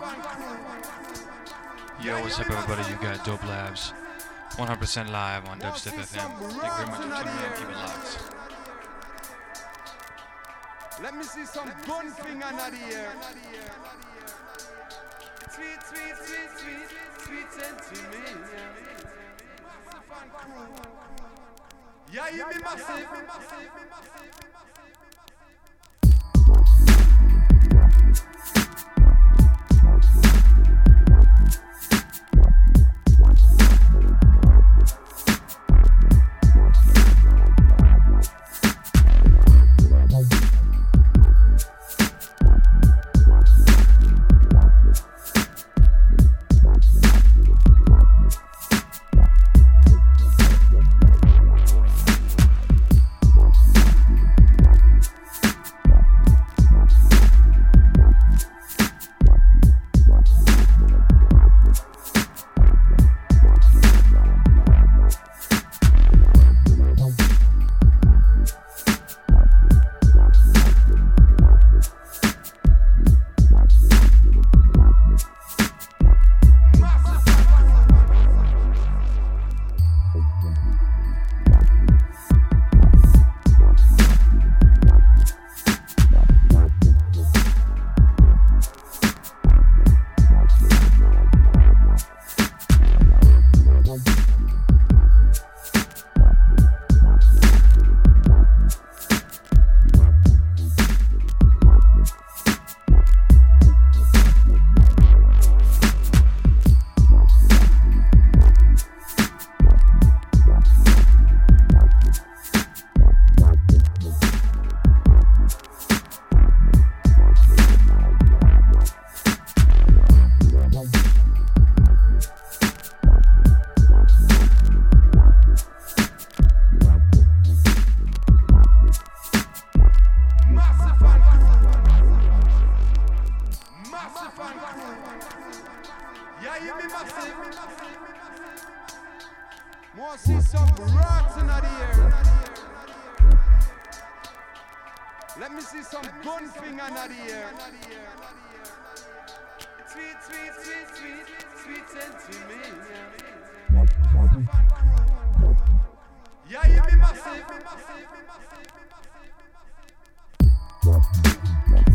Yo, what's up, everybody? You got Dope Labs, 100% live on Dubstep FM. Thank you very much for tuning in. Keep it locked. Let me see some gun finger in the air. Sweet, sweet, sweet, sweet, sweet sentiment. Yeah, you be. Massive the air. Sweet, sweet, sweet, sweet, sweet sentiment. Yeah, you be massive. James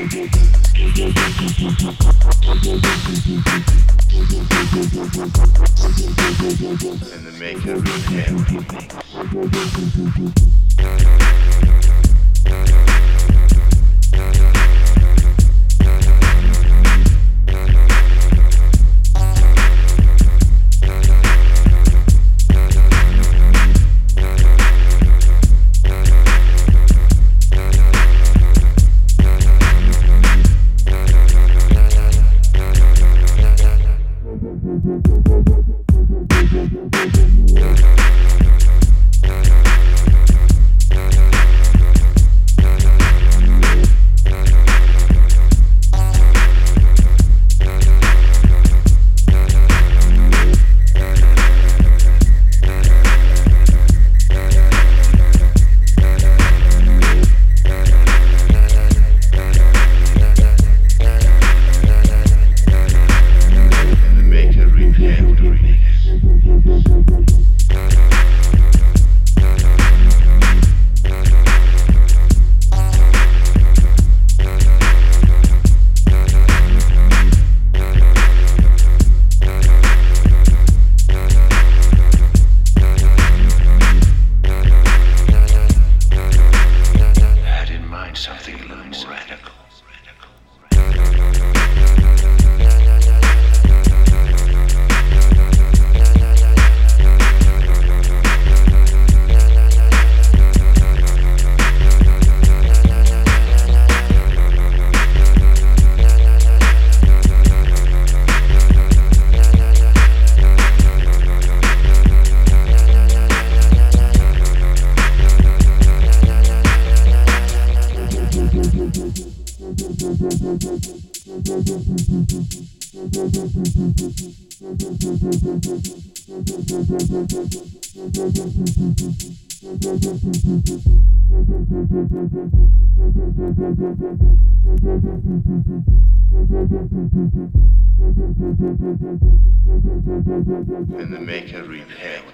In the making of remix. and the maker repaired.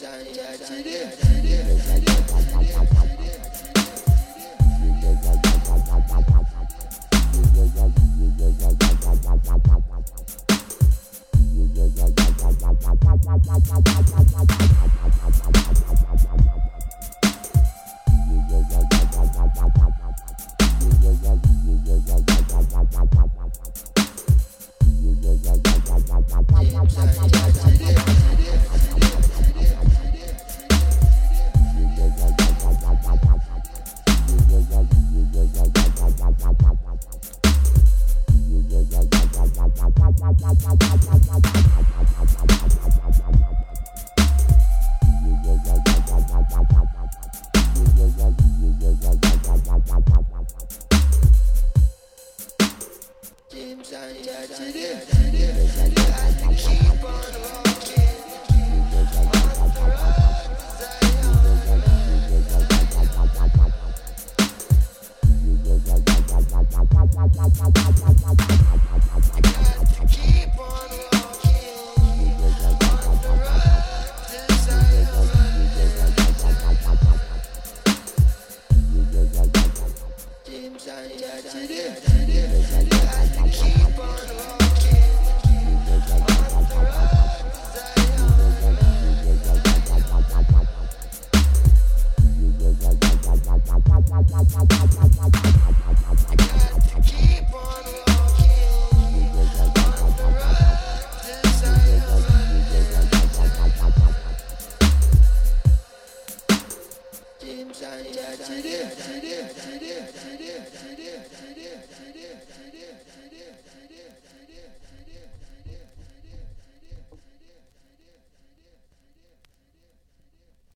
And Judge